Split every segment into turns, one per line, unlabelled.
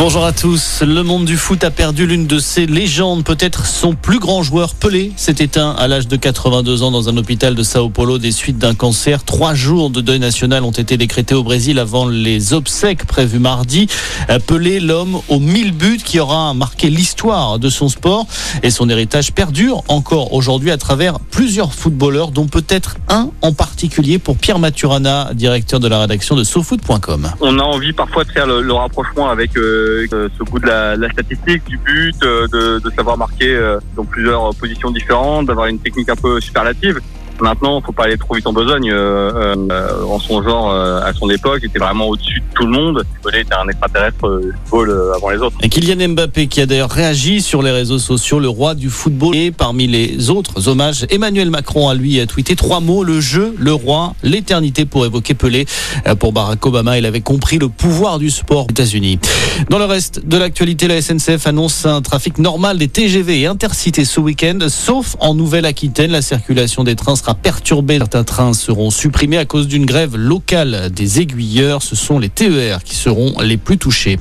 Bonjour à tous. Le monde du foot a perdu l'une de ses légendes, peut-être son plus grand joueur. Pelé s'est éteint à l'âge de 82 ans dans un hôpital de Sao Paulo des suites d'un cancer. Trois jours de deuil national ont été décrétés au Brésil avant les obsèques prévues mardi. Pelé, l'homme aux 1000 buts qui aura marqué l'histoire de son sport et son héritage perdure encore aujourd'hui à travers plusieurs footballeurs, dont peut-être un en particulier pour Pierre Maturana, directeur de la rédaction de SoFoot.com.
On a envie parfois de faire le, le rapprochement avec euh, ce goût de la, la, statistique, du but, euh, de, de savoir marquer euh, dans plusieurs positions différentes, d'avoir une technique un peu superlative. Maintenant, faut pas aller trop vite en besogne. Euh, euh, en son genre, euh, à son époque, il était vraiment au-dessus de tout le monde. Pelé était un extraterrestre euh, football avant les autres.
Et Kylian Mbappé, qui a d'ailleurs réagi sur les réseaux sociaux, le roi du football. Et parmi les autres hommages, Emmanuel Macron a lui a tweeté trois mots le jeu, le roi, l'éternité pour évoquer Pelé. Pour Barack Obama, il avait compris le pouvoir du sport aux États-Unis. Dans le reste de l'actualité, la SNCF annonce un trafic normal des TGV et intercités ce week-end, sauf en Nouvelle-Aquitaine. La circulation des trains sera perturbée. Certains trains seront supprimés à cause d'une grève locale des aiguilleurs. Ce sont les TER qui seront les plus touchés.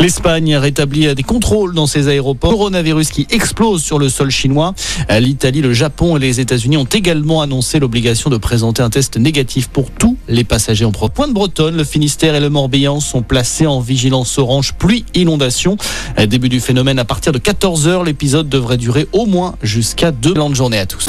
L'Espagne rétablit des contrôles dans ses aéroports. Coronavirus qui explose sur le sol chinois. L'Italie, le Japon et les États-Unis ont également annoncé l'obligation de présenter un test négatif pour tous les passagers en Point de Bretonne, le Finistère et le Morbihan sont placés en vigilance orange pluie inondation. Début du phénomène à partir de 14h. L'épisode devrait durer au moins jusqu'à deux de journée à tous.